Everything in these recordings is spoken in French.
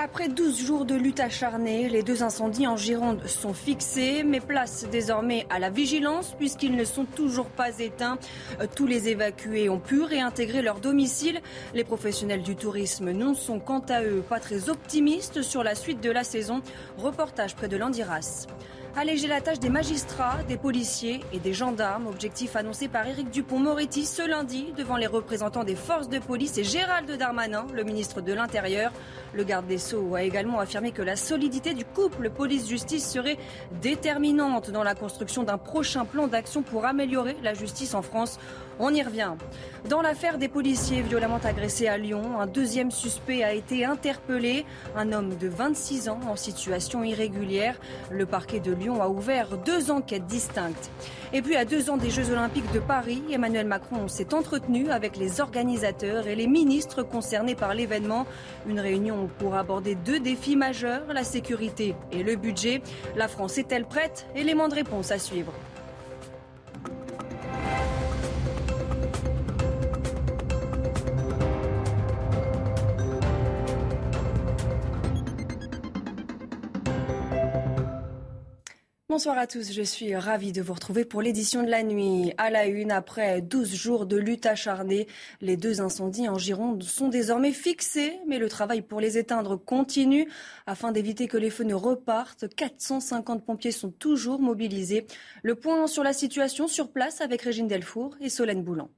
Après 12 jours de lutte acharnée, les deux incendies en Gironde sont fixés, mais place désormais à la vigilance puisqu'ils ne sont toujours pas éteints. Tous les évacués ont pu réintégrer leur domicile. Les professionnels du tourisme non sont quant à eux pas très optimistes sur la suite de la saison. Reportage près de Landiras. Alléger la tâche des magistrats, des policiers et des gendarmes. Objectif annoncé par Éric Dupont-Moretti ce lundi devant les représentants des forces de police et Gérald Darmanin, le ministre de l'Intérieur. Le garde des Sceaux a également affirmé que la solidité du couple police-justice serait déterminante dans la construction d'un prochain plan d'action pour améliorer la justice en France. On y revient. Dans l'affaire des policiers violemment agressés à Lyon, un deuxième suspect a été interpellé, un homme de 26 ans en situation irrégulière. Le parquet de Lyon a ouvert deux enquêtes distinctes. Et puis à deux ans des Jeux olympiques de Paris, Emmanuel Macron s'est entretenu avec les organisateurs et les ministres concernés par l'événement. Une réunion pour aborder deux défis majeurs, la sécurité et le budget. La France est-elle prête? Élément de réponse à suivre. Bonsoir à tous, je suis ravie de vous retrouver pour l'édition de la nuit. À la une, après 12 jours de lutte acharnée, les deux incendies en Gironde sont désormais fixés, mais le travail pour les éteindre continue. Afin d'éviter que les feux ne repartent, 450 pompiers sont toujours mobilisés. Le point sur la situation sur place avec Régine Delfour et Solène Boulan.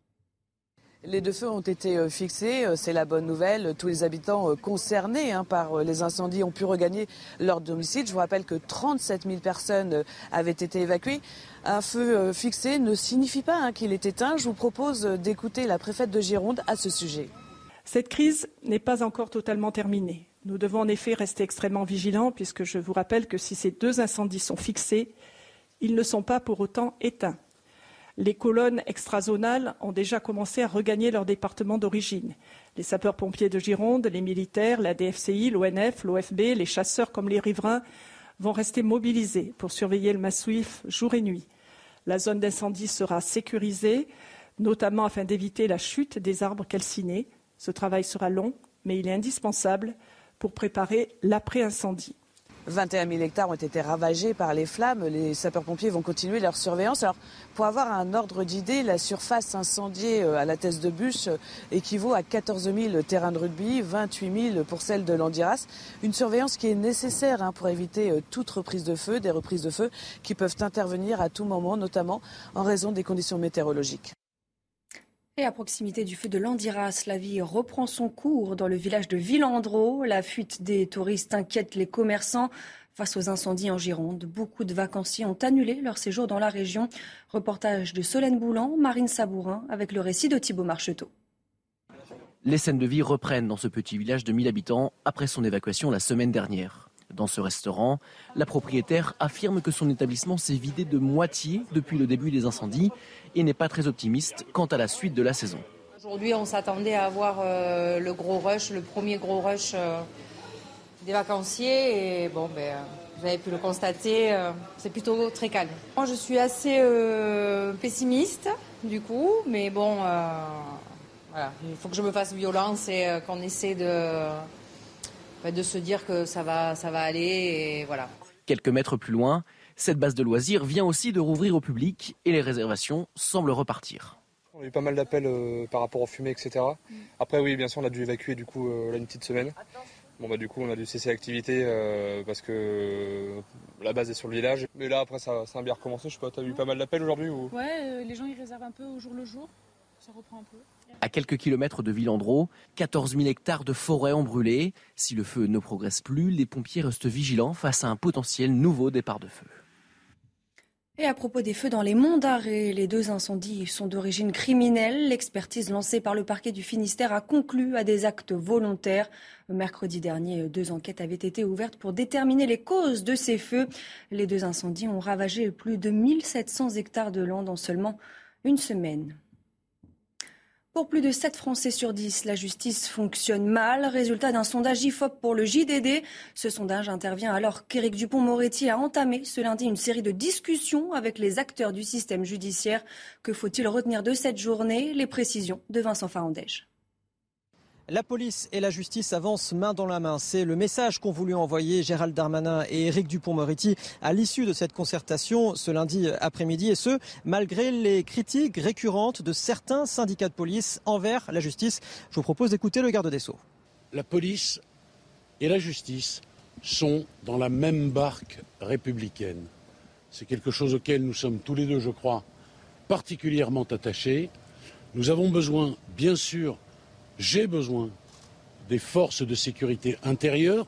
Les deux feux ont été euh, fixés, euh, c'est la bonne nouvelle. Tous les habitants euh, concernés hein, par les incendies ont pu regagner leur domicile. Je vous rappelle que 37 000 personnes avaient été évacuées. Un feu fixé ne signifie pas hein, qu'il est éteint. Je vous propose d'écouter la préfète de Gironde à ce sujet. Cette crise n'est pas encore totalement terminée. Nous devons en effet rester extrêmement vigilants puisque je vous rappelle que si ces deux incendies sont fixés, ils ne sont pas pour autant éteints les colonnes extrazonales ont déjà commencé à regagner leur département d'origine. Les sapeurs-pompiers de Gironde, les militaires, la DFCI, l'ONF, l'OFB, les chasseurs comme les riverains vont rester mobilisés pour surveiller le massif jour et nuit. La zone d'incendie sera sécurisée, notamment afin d'éviter la chute des arbres calcinés. Ce travail sera long, mais il est indispensable pour préparer l'après-incendie. 21 000 hectares ont été ravagés par les flammes. Les sapeurs-pompiers vont continuer leur surveillance. Alors, pour avoir un ordre d'idée, la surface incendiée euh, à la thèse de bûche euh, équivaut à 14 000 terrains de rugby, 28 000 pour celle de l'Andiras. Une surveillance qui est nécessaire hein, pour éviter euh, toute reprise de feu, des reprises de feu qui peuvent intervenir à tout moment, notamment en raison des conditions météorologiques. À proximité du feu de Landiras, la vie reprend son cours dans le village de Villandreau. La fuite des touristes inquiète les commerçants. Face aux incendies en Gironde, beaucoup de vacanciers ont annulé leur séjour dans la région. Reportage de Solène Boulan, Marine Sabourin, avec le récit de Thibault Marcheteau. Les scènes de vie reprennent dans ce petit village de 1000 habitants après son évacuation la semaine dernière. Dans ce restaurant, la propriétaire affirme que son établissement s'est vidé de moitié depuis le début des incendies et n'est pas très optimiste quant à la suite de la saison. Aujourd'hui, on s'attendait à avoir euh, le gros rush, le premier gros rush euh, des vacanciers. Et bon, ben, vous avez pu le constater, euh, c'est plutôt très calme. Moi, je suis assez pessimiste, du coup, mais bon, il faut que je me fasse violence et qu'on essaie de de se dire que ça va, ça va aller et voilà. Quelques mètres plus loin, cette base de loisirs vient aussi de rouvrir au public et les réservations semblent repartir. On a eu pas mal d'appels euh, par rapport aux fumées, etc. Mm. Après, oui, bien sûr, on a dû évacuer du coup euh, là une petite semaine. Bon bah du coup on a dû cesser l'activité euh, parce que la base est sur le village. Mais là après ça, ça a bien recommencé, je sais pas, t'as eu pas mal d'appels aujourd'hui ou... Ouais, les gens ils réservent un peu au jour le jour, ça reprend un peu. À quelques kilomètres de Villandreau, 14 000 hectares de forêt ont brûlé. Si le feu ne progresse plus, les pompiers restent vigilants face à un potentiel nouveau départ de feu. Et à propos des feux dans les monts d'Arrée, les deux incendies sont d'origine criminelle. L'expertise lancée par le parquet du Finistère a conclu à des actes volontaires. Mercredi dernier, deux enquêtes avaient été ouvertes pour déterminer les causes de ces feux. Les deux incendies ont ravagé plus de 1700 hectares de land en seulement une semaine. Pour plus de 7 Français sur 10, la justice fonctionne mal. Résultat d'un sondage IFOP pour le JDD. Ce sondage intervient alors qu'Éric Dupont-Moretti a entamé ce lundi une série de discussions avec les acteurs du système judiciaire. Que faut-il retenir de cette journée? Les précisions de Vincent Farandège. La police et la justice avancent main dans la main. C'est le message qu'ont voulu envoyer Gérald Darmanin et Éric Dupont-Moretti à l'issue de cette concertation ce lundi après-midi. Et ce, malgré les critiques récurrentes de certains syndicats de police envers la justice. Je vous propose d'écouter le garde des Sceaux. La police et la justice sont dans la même barque républicaine. C'est quelque chose auquel nous sommes tous les deux, je crois, particulièrement attachés. Nous avons besoin, bien sûr, j'ai besoin des forces de sécurité intérieure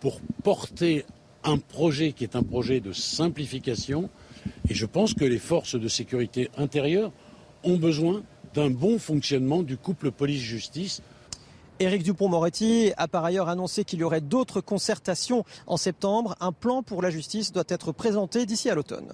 pour porter un projet qui est un projet de simplification. Et je pense que les forces de sécurité intérieure ont besoin d'un bon fonctionnement du couple police-justice. Éric Dupont-Moretti a par ailleurs annoncé qu'il y aurait d'autres concertations en septembre. Un plan pour la justice doit être présenté d'ici à l'automne.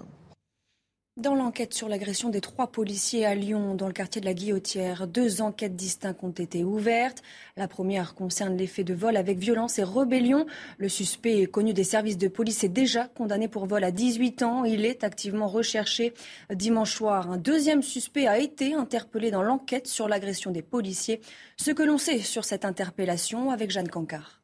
Dans l'enquête sur l'agression des trois policiers à Lyon, dans le quartier de la Guillotière, deux enquêtes distinctes ont été ouvertes. La première concerne les faits de vol avec violence et rébellion. Le suspect, connu des services de police, est déjà condamné pour vol à 18 ans. Il est activement recherché. Dimanche soir, un deuxième suspect a été interpellé dans l'enquête sur l'agression des policiers. Ce que l'on sait sur cette interpellation avec Jeanne Cancard.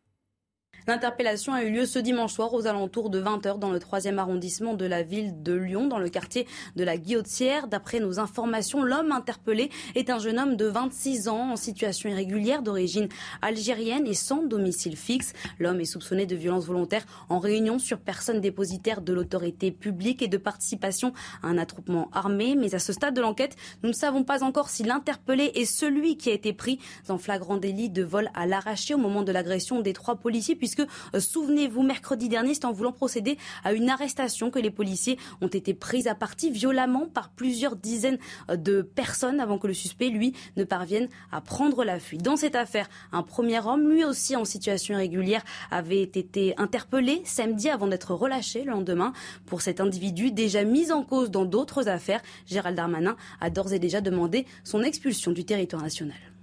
L'interpellation a eu lieu ce dimanche soir aux alentours de 20h dans le 3e arrondissement de la ville de Lyon, dans le quartier de la Guillotière. D'après nos informations, l'homme interpellé est un jeune homme de 26 ans en situation irrégulière d'origine algérienne et sans domicile fixe. L'homme est soupçonné de violence volontaire en réunion sur personne dépositaire de l'autorité publique et de participation à un attroupement armé. Mais à ce stade de l'enquête, nous ne savons pas encore si l'interpellé est celui qui a été pris en flagrant délit de vol à l'arraché au moment de l'agression des trois policiers, puisque puisque, euh, souvenez-vous, mercredi dernier, c'est en voulant procéder à une arrestation que les policiers ont été pris à partie violemment par plusieurs dizaines euh, de personnes avant que le suspect, lui, ne parvienne à prendre la fuite. Dans cette affaire, un premier homme, lui aussi en situation irrégulière, avait été interpellé samedi avant d'être relâché le lendemain. Pour cet individu déjà mis en cause dans d'autres affaires, Gérald Darmanin a d'ores et déjà demandé son expulsion du territoire national.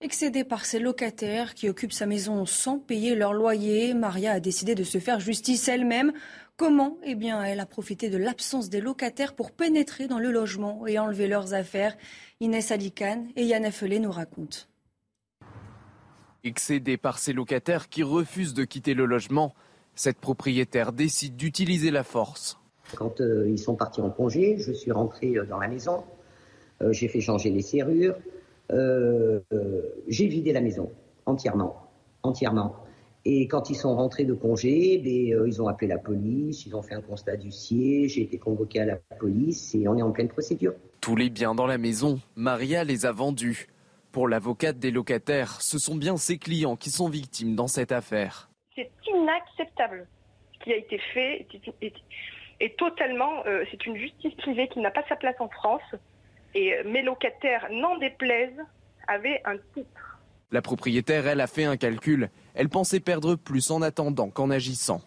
Excédée par ses locataires qui occupent sa maison sans payer leur loyer, Maria a décidé de se faire justice elle-même. Comment? Eh bien, elle a profité de l'absence des locataires pour pénétrer dans le logement et enlever leurs affaires. Inès Alicane et Yann Affelé nous racontent. Excédée par ses locataires qui refusent de quitter le logement, cette propriétaire décide d'utiliser la force. Quand euh, ils sont partis en congé, je suis rentré euh, dans la maison, euh, j'ai fait changer les serrures, euh, j'ai vidé la maison entièrement, entièrement. Et quand ils sont rentrés de congé, ben, euh, ils ont appelé la police, ils ont fait un constat d'huissier, j'ai été convoqué à la police et on est en pleine procédure. Tous les biens dans la maison, Maria les a vendus. Pour l'avocate des locataires, ce sont bien ses clients qui sont victimes dans cette affaire. C'est inacceptable ce qui a été fait et totalement, euh, c'est une justice privée qui n'a pas sa place en France. Et euh, mes locataires, n'en déplaisent, avaient un titre. La propriétaire, elle, a fait un calcul. Elle pensait perdre plus en attendant qu'en agissant.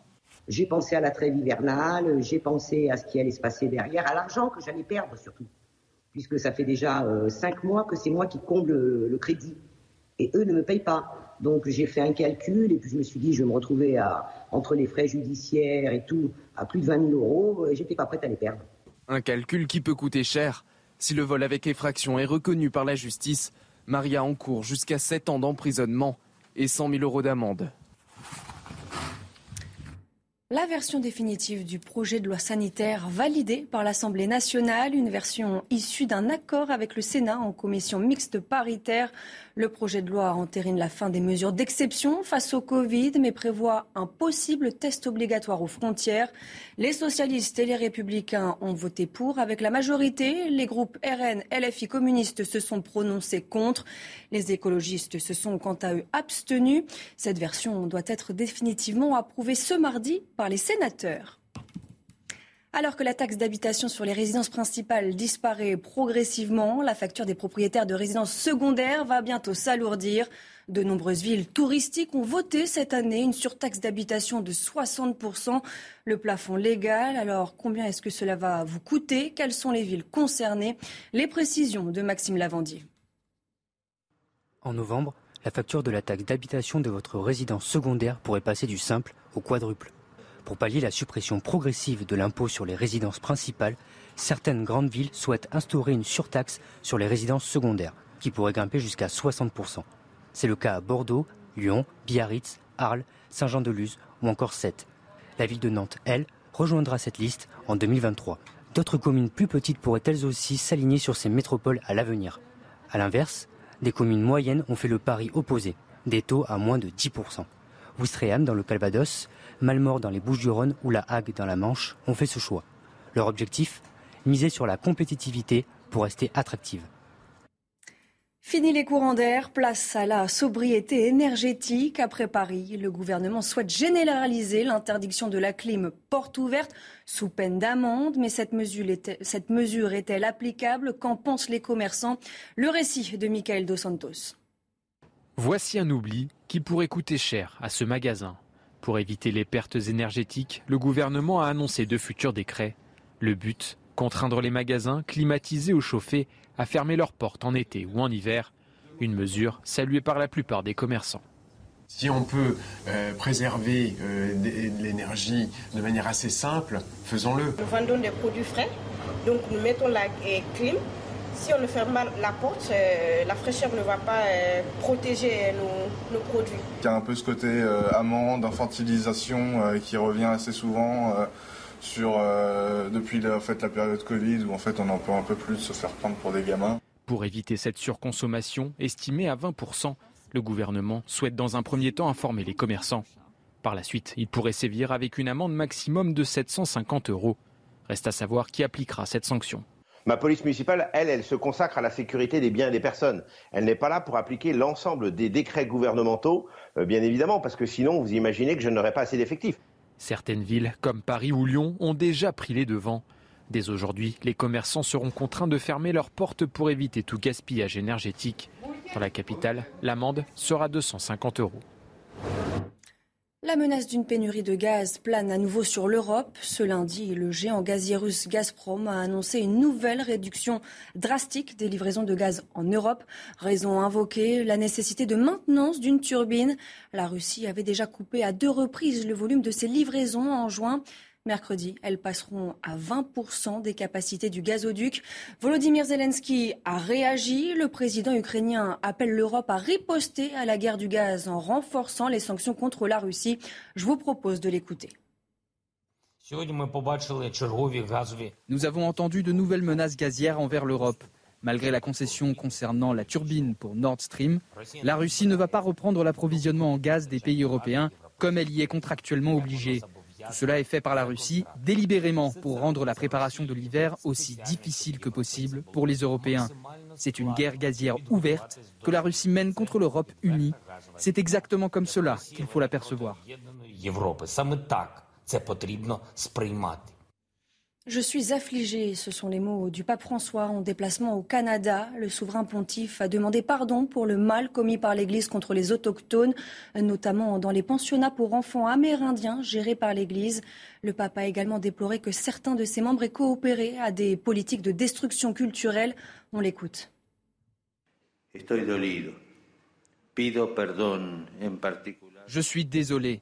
J'ai pensé à la trêve hivernale, j'ai pensé à ce qui allait se passer derrière, à l'argent que j'allais perdre surtout. Puisque ça fait déjà euh, cinq mois que c'est moi qui comble le, crédit. Et eux ne me payent pas. Donc j'ai fait un calcul et puis je me suis dit, je vais me retrouver à, entre les frais judiciaires et tout, à plus de 20 000 euros. Et j'étais pas prête à les perdre. Un calcul qui peut coûter cher. Si le vol avec effraction est reconnu par la justice, Maria encourt jusqu'à 7 ans d'emprisonnement et 100 000 euros d'amende. La version définitive du projet de loi sanitaire validée par l'Assemblée nationale, une version issue d'un accord avec le Sénat en commission mixte paritaire. Le projet de loi entérine la fin des mesures d'exception face au Covid, mais prévoit un possible test obligatoire aux frontières. Les socialistes et les républicains ont voté pour avec la majorité. Les groupes RN, LFI communistes se sont prononcés contre. Les écologistes se sont quant à eux abstenus. Cette version doit être définitivement approuvée ce mardi les sénateurs. Alors que la taxe d'habitation sur les résidences principales disparaît progressivement, la facture des propriétaires de résidences secondaires va bientôt s'alourdir. De nombreuses villes touristiques ont voté cette année une surtaxe d'habitation de 60%, le plafond légal. Alors combien est-ce que cela va vous coûter? Quelles sont les villes concernées? Les précisions de Maxime Lavandier. En novembre, la facture de la taxe d'habitation de votre résidence secondaire pourrait passer du simple au quadruple. Pour pallier la suppression progressive de l'impôt sur les résidences principales, certaines grandes villes souhaitent instaurer une surtaxe sur les résidences secondaires, qui pourrait grimper jusqu'à 60%. C'est le cas à Bordeaux, Lyon, Biarritz, Arles, Saint-Jean-de-Luz ou encore Sète. La ville de Nantes, elle, rejoindra cette liste en 2023. D'autres communes plus petites pourraient elles aussi s'aligner sur ces métropoles à l'avenir. A l'inverse, des communes moyennes ont fait le pari opposé, des taux à moins de 10%. Ouistreham dans le Calvados, Malmort dans les Bouches-du-Rhône ou La Hague dans la Manche ont fait ce choix. Leur objectif Miser sur la compétitivité pour rester attractive. Fini les courants d'air, place à la sobriété énergétique. Après Paris, le gouvernement souhaite généraliser l'interdiction de la clim porte ouverte sous peine d'amende. Mais cette mesure, est-elle applicable? Qu'en pensent les commerçants? Le récit de Michael Dos Santos. Voici un oubli qui pourrait coûter cher à ce magasin. Pour éviter les pertes énergétiques, le gouvernement a annoncé de futurs décrets. Le but Contraindre les magasins climatisés ou chauffés à fermer leurs portes en été ou en hiver, une mesure saluée par la plupart des commerçants. Si on peut euh, préserver euh, l'énergie de manière assez simple, faisons-le. Nous vendons des produits frais, donc nous mettons la clim. Si on ne ferme pas la porte, euh, la fraîcheur ne va pas protéger nos, nos, produits. Il y a un peu ce côté amende, infantilisation qui revient assez souvent sur, euh, depuis la, fait, la période Covid où en fait on en peut un peu plus se faire prendre pour des gamins. Pour éviter cette surconsommation, estimée à 20%, le gouvernement souhaite dans un premier temps informer les commerçants. Par la suite, il pourrait sévir avec une amende maximum de 750 euros. Reste à savoir qui appliquera cette sanction. Ma police municipale, elle, elle se consacre à la sécurité des biens et des personnes. Elle n'est pas là pour appliquer l'ensemble des décrets gouvernementaux, euh, bien évidemment, parce que sinon, vous imaginez que je n'aurais pas assez d'effectifs. Certaines villes, comme Paris ou Lyon, ont déjà pris les devants. Dès aujourd'hui, les commerçants seront contraints de fermer leurs portes pour éviter tout gaspillage énergétique. Dans la capitale, l'amende sera 250 euros. La menace d'une pénurie de gaz plane à nouveau sur l'Europe. Ce lundi, le géant gazier russe Gazprom a annoncé une nouvelle réduction drastique des livraisons de gaz en Europe. Raison invoquée, la nécessité de maintenance d'une turbine. La Russie avait déjà coupé à deux reprises le volume de ses livraisons en juin. Mercredi, elles passeront à 20% des capacités du gazoduc. Volodymyr Zelensky a réagi. Le président ukrainien appelle l'Europe à riposter à la guerre du gaz en renforçant les sanctions contre la Russie. Je vous propose de l'écouter. Nous avons entendu de nouvelles menaces gazières envers l'Europe. Malgré la concession concernant la turbine pour Nord Stream, la Russie ne va pas reprendre l'approvisionnement en gaz des pays européens comme elle y est contractuellement obligée. Tout cela est fait par la Russie délibérément pour rendre la préparation de l'hiver aussi difficile que possible pour les Européens. C'est une guerre gazière ouverte que la Russie mène contre l'Europe unie. C'est exactement comme cela qu'il faut l'apercevoir. Je suis affligé, ce sont les mots du pape François en déplacement au Canada. Le souverain pontife a demandé pardon pour le mal commis par l'Église contre les autochtones, notamment dans les pensionnats pour enfants amérindiens gérés par l'Église. Le pape a également déploré que certains de ses membres aient coopéré à des politiques de destruction culturelle. On l'écoute. Je suis désolé.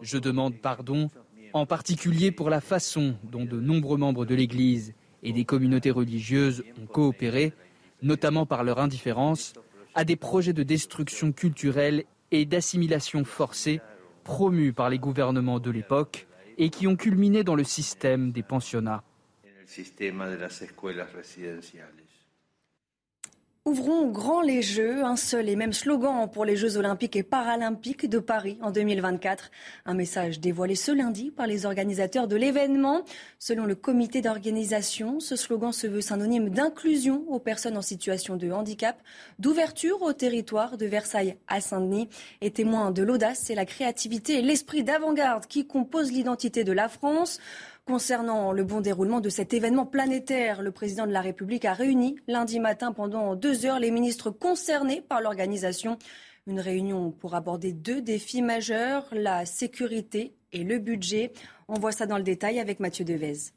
Je demande pardon en particulier pour la façon dont de nombreux membres de l'Église et des communautés religieuses ont coopéré, notamment par leur indifférence, à des projets de destruction culturelle et d'assimilation forcée promus par les gouvernements de l'époque et qui ont culminé dans le système des pensionnats. Ouvrons grand les Jeux, un seul et même slogan pour les Jeux olympiques et paralympiques de Paris en 2024. Un message dévoilé ce lundi par les organisateurs de l'événement. Selon le comité d'organisation, ce slogan se veut synonyme d'inclusion aux personnes en situation de handicap, d'ouverture au territoire de Versailles à Saint-Denis et témoin de l'audace et la créativité et l'esprit d'avant-garde qui composent l'identité de la France. Concernant le bon déroulement de cet événement planétaire, le président de la République a réuni lundi matin pendant deux heures les ministres concernés par l'organisation. Une réunion pour aborder deux défis majeurs, la sécurité et le budget. On voit ça dans le détail avec Mathieu Devez.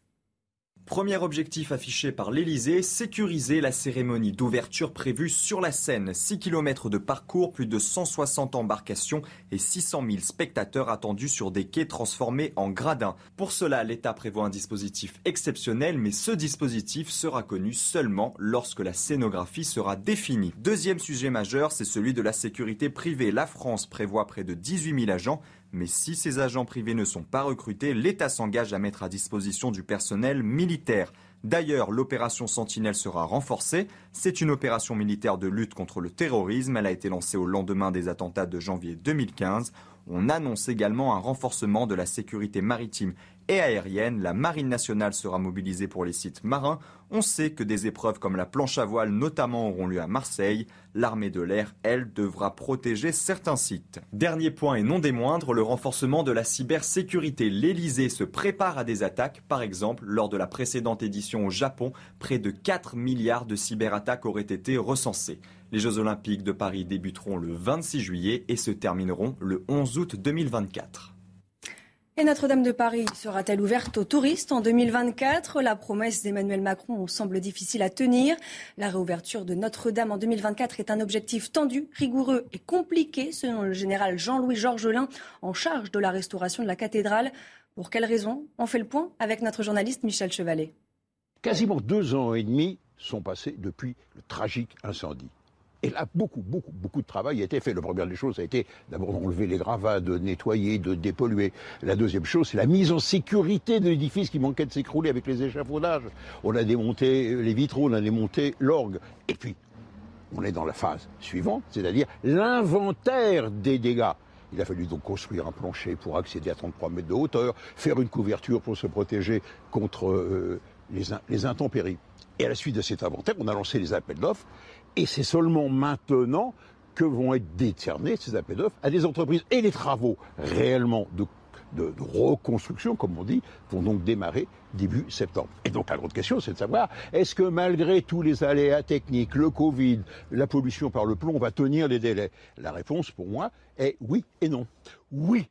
Premier objectif affiché par l'Elysée, sécuriser la cérémonie d'ouverture prévue sur la Seine. 6 km de parcours, plus de 160 embarcations et 600 000 spectateurs attendus sur des quais transformés en gradins. Pour cela, l'État prévoit un dispositif exceptionnel, mais ce dispositif sera connu seulement lorsque la scénographie sera définie. Deuxième sujet majeur, c'est celui de la sécurité privée. La France prévoit près de 18 000 agents mais si ces agents privés ne sont pas recrutés, l'État s'engage à mettre à disposition du personnel militaire. D'ailleurs, l'opération Sentinelle sera renforcée. C'est une opération militaire de lutte contre le terrorisme. Elle a été lancée au lendemain des attentats de janvier 2015. On annonce également un renforcement de la sécurité maritime et aérienne. La Marine nationale sera mobilisée pour les sites marins. On sait que des épreuves comme la planche à voile notamment auront lieu à Marseille. L'armée de l'air, elle, devra protéger certains sites. Dernier point et non des moindres, le renforcement de la cybersécurité. L'Elysée se prépare à des attaques. Par exemple, lors de la précédente édition au Japon, près de 4 milliards de cyberattaques auraient été recensées. Les Jeux Olympiques de Paris débuteront le 26 juillet et se termineront le 11 août 2024. Et Notre-Dame de Paris sera-t-elle ouverte aux touristes en 2024 La promesse d'Emmanuel Macron semble difficile à tenir. La réouverture de Notre-Dame en 2024 est un objectif tendu, rigoureux et compliqué, selon le général Jean-Louis Georgelin, en charge de la restauration de la cathédrale. Pour quelles raisons On fait le point avec notre journaliste Michel Chevalet. Quasiment deux ans et demi sont passés depuis le tragique incendie. Et là, beaucoup, beaucoup, beaucoup de travail a été fait. La première des choses a été d'abord d'enlever les gravats, de nettoyer, de dépolluer. La deuxième chose, c'est la mise en sécurité de l'édifice qui manquait de s'écrouler avec les échafaudages. On a démonté les vitraux, on a démonté l'orgue. Et puis, on est dans la phase suivante, c'est-à-dire l'inventaire des dégâts. Il a fallu donc construire un plancher pour accéder à 33 mètres de hauteur, faire une couverture pour se protéger contre euh, les, les intempéries. Et à la suite de cet inventaire, on a lancé les appels d'offres et c'est seulement maintenant que vont être décernés ces appels d'offres à des entreprises. Et les travaux réellement de, reconstruction, comme on dit, vont donc démarrer début septembre. Et donc la grande question, c'est de savoir, est-ce que malgré tous les aléas techniques, le Covid, la pollution par le plomb, on va tenir les délais? La réponse, pour moi, est oui et non. Oui,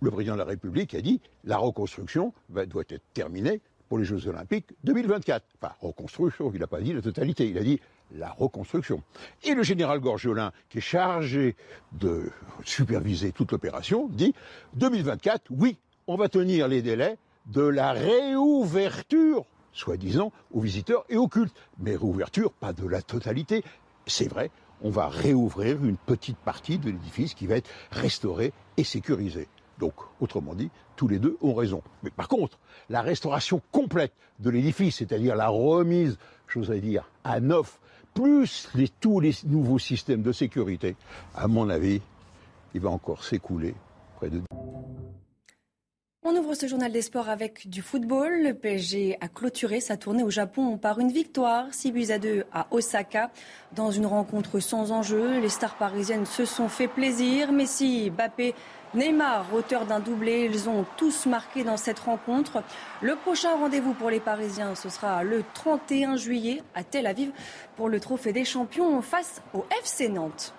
le président de la République a dit, la reconstruction doit être terminée pour les Jeux Olympiques 2024. Enfin, reconstruction, il n'a pas dit la totalité, il a dit la reconstruction. Et le général Gorgiolin, qui est chargé de superviser toute l'opération, dit 2024, oui, on va tenir les délais de la réouverture, soi-disant, aux visiteurs et aux cultes. Mais réouverture, pas de la totalité. C'est vrai, on va réouvrir une petite partie de l'édifice qui va être restaurée et sécurisée. Donc, autrement dit, tous les deux ont raison. Mais par contre, la restauration complète de l'édifice, c'est-à-dire la remise, j'ose dire, à neuf, plus tous les nouveaux systèmes de sécurité, à mon avis, il va encore s'écouler près de... On ouvre ce journal des sports avec du football. Le PSG a clôturé sa tournée au Japon par une victoire, 6 buts à 2 à Osaka. Dans une rencontre sans enjeu, les stars parisiennes se sont fait plaisir. Messi, Bappé, Neymar, auteur d'un doublé, ils ont tous marqué dans cette rencontre. Le prochain rendez-vous pour les Parisiens, ce sera le 31 juillet à Tel Aviv pour le Trophée des Champions face au FC Nantes.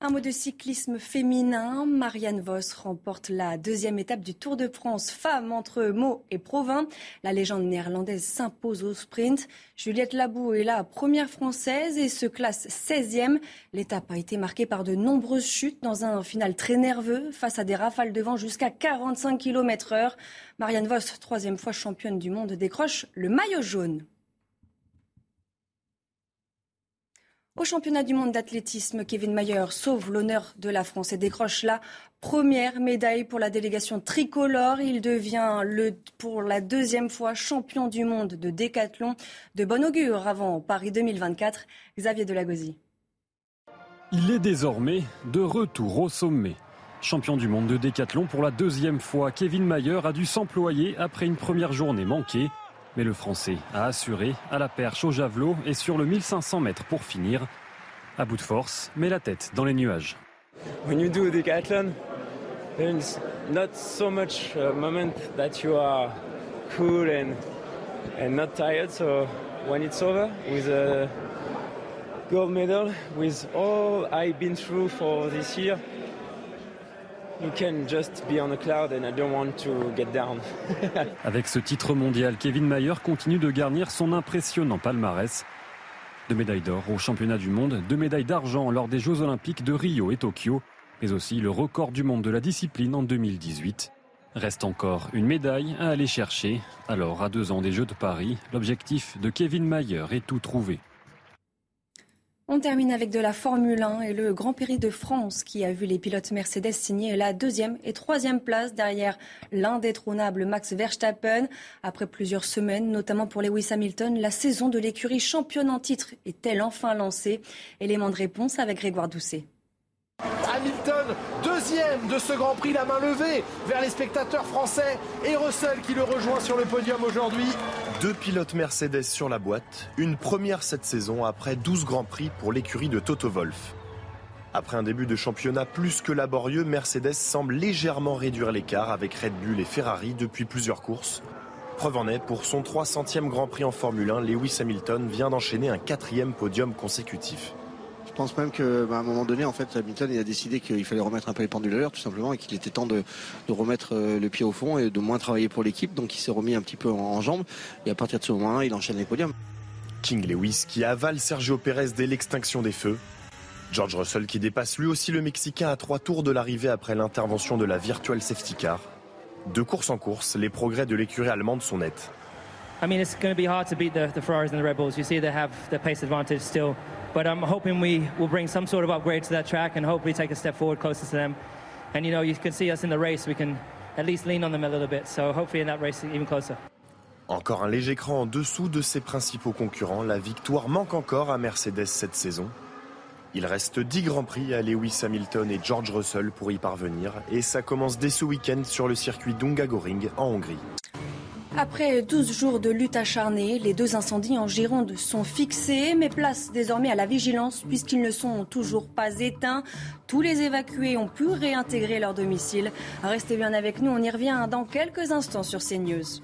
Un mot de cyclisme féminin. Marianne Vos remporte la deuxième étape du Tour de France femmes entre Meaux et Provins. La légende néerlandaise s'impose au sprint. Juliette Labou est la première française et se classe 16e. L'étape a été marquée par de nombreuses chutes dans un final très nerveux face à des rafales de vent jusqu'à 45 km heure. Marianne Vos, troisième fois championne du monde, décroche le maillot jaune. Au championnat du monde d'athlétisme, Kevin Mayer sauve l'honneur de la France et décroche la première médaille pour la délégation tricolore. Il devient le, pour la deuxième fois champion du monde de décathlon. De bon augure avant Paris 2024. Xavier Delagozy. Il est désormais de retour au sommet. Champion du monde de décathlon pour la deuxième fois, Kevin Mayer a dû s'employer après une première journée manquée. Mais le Français a assuré à la perche au javelot et sur le 1500 mètres pour finir. À bout de force, mais la tête dans les nuages. When you do a decathlon, there's not so much moment that you are cool and and not tired. So when it's over with a gold medal, with all I've been through for this year, Avec ce titre mondial, Kevin Mayer continue de garnir son impressionnant palmarès. Deux médailles d'or au championnat du monde, deux médailles d'argent lors des Jeux olympiques de Rio et Tokyo, mais aussi le record du monde de la discipline en 2018. Reste encore une médaille à aller chercher. Alors, à deux ans des Jeux de Paris, l'objectif de Kevin Mayer est tout trouvé. On termine avec de la Formule 1 et le Grand Prix de France qui a vu les pilotes Mercedes signer la deuxième et troisième place derrière l'indétrônable Max Verstappen. Après plusieurs semaines, notamment pour Lewis Hamilton, la saison de l'écurie championne en titre est-elle enfin lancée? Élément de réponse avec Grégoire Doucet. Hamilton, deuxième de ce Grand Prix, la main levée vers les spectateurs français et Russell qui le rejoint sur le podium aujourd'hui. Deux pilotes Mercedes sur la boîte, une première cette saison après 12 Grands Prix pour l'écurie de Toto Wolff. Après un début de championnat plus que laborieux, Mercedes semble légèrement réduire l'écart avec Red Bull et Ferrari depuis plusieurs courses. Preuve en est, pour son 300e Grand Prix en Formule 1, Lewis Hamilton vient d'enchaîner un quatrième podium consécutif. Je pense même qu'à un moment donné, en fait, Hamilton il a décidé qu'il fallait remettre un peu les pendules à l'heure, tout simplement, et qu'il était temps de, remettre euh, le pied au fond et de moins travailler pour l'équipe. Donc il s'est remis un petit peu en, jambes. Et à partir de ce moment-là, il enchaîne les podiums. King Lewis qui avale Sergio Pérez dès l'extinction des feux. George Russell qui dépasse lui aussi le Mexicain à trois tours de l'arrivée après l'intervention de la Virtual Safety Car. De course en course, les progrès de l'écurie allemande sont nets. I mean, it's going to be hard to beat the, the Ferraris and the Red Bulls. You see, they have the pace advantage still. But I'm hoping we will bring some sort of upgrade to that track and hopefully take a step forward closer to them. And you know, you can see us in the race, we can at least lean on them a little bit. So hopefully in that race, even closer. Encore un léger cran en dessous de ses principaux concurrents. La victoire manque encore à Mercedes cette saison. Il reste 10 Grands Prix à Lewis Hamilton et George Russell pour y parvenir. Et ça commence dès ce week-end sur le circuit d'Ungagoring en Hongrie. Après 12 jours de lutte acharnée, les deux incendies en Gironde sont fixés, mais place désormais à la vigilance puisqu'ils ne sont toujours pas éteints. Tous les évacués ont pu réintégrer leur domicile. Restez bien avec nous, on y revient dans quelques instants sur CNews.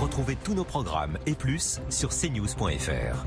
Retrouvez tous nos programmes et plus sur cnews.fr.